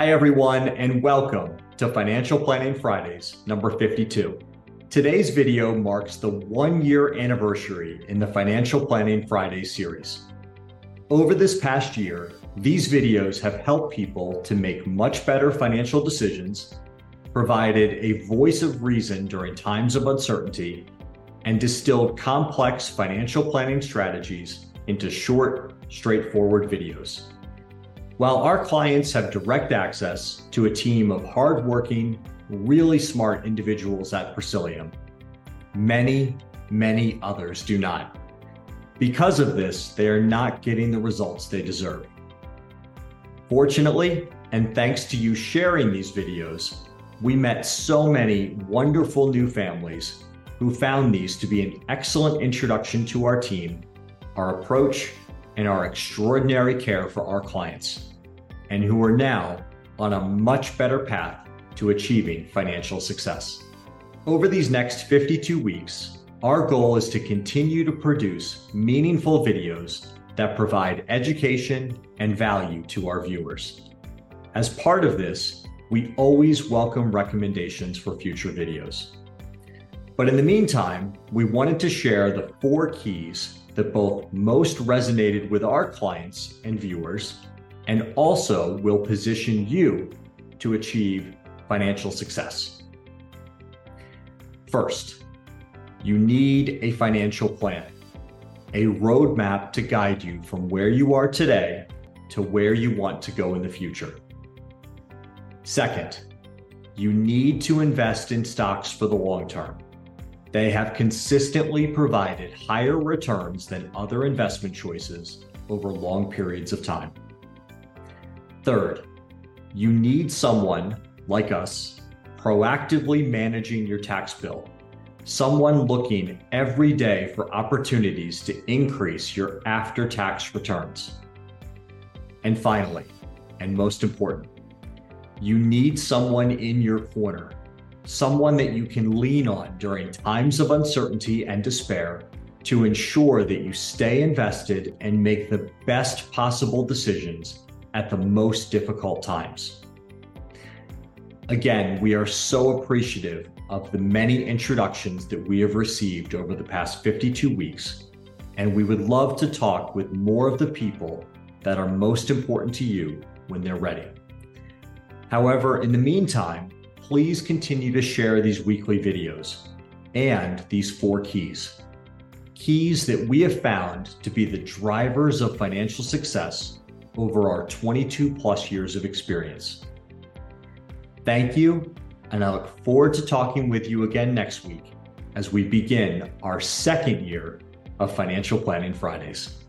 Hi, everyone, and welcome to Financial Planning Fridays, number 52. Today's video marks the one year anniversary in the Financial Planning Fridays series. Over this past year, these videos have helped people to make much better financial decisions, provided a voice of reason during times of uncertainty, and distilled complex financial planning strategies into short, straightforward videos. While our clients have direct access to a team of hardworking, really smart individuals at Presilium, many, many others do not. Because of this, they are not getting the results they deserve. Fortunately, and thanks to you sharing these videos, we met so many wonderful new families who found these to be an excellent introduction to our team, our approach, and our extraordinary care for our clients and who are now on a much better path to achieving financial success. Over these next 52 weeks, our goal is to continue to produce meaningful videos that provide education and value to our viewers. As part of this, we always welcome recommendations for future videos. But in the meantime, we wanted to share the four keys that both most resonated with our clients and viewers and also will position you to achieve financial success. First, you need a financial plan, a roadmap to guide you from where you are today to where you want to go in the future. Second, you need to invest in stocks for the long term. They have consistently provided higher returns than other investment choices over long periods of time. Third, you need someone like us proactively managing your tax bill, someone looking every day for opportunities to increase your after tax returns. And finally, and most important, you need someone in your corner, someone that you can lean on during times of uncertainty and despair to ensure that you stay invested and make the best possible decisions at the most difficult times. Again, we are so appreciative of the many introductions that we have received over the past 52 weeks, and we would love to talk with more of the people that are most important to you when they're ready. However, in the meantime, please continue to share these weekly videos and these four keys. Keys that we have found to be the drivers of financial success over our 22 plus years of experience. Thank you, and I look forward to talking with you again next week as we begin our second year of Financial Planning Fridays.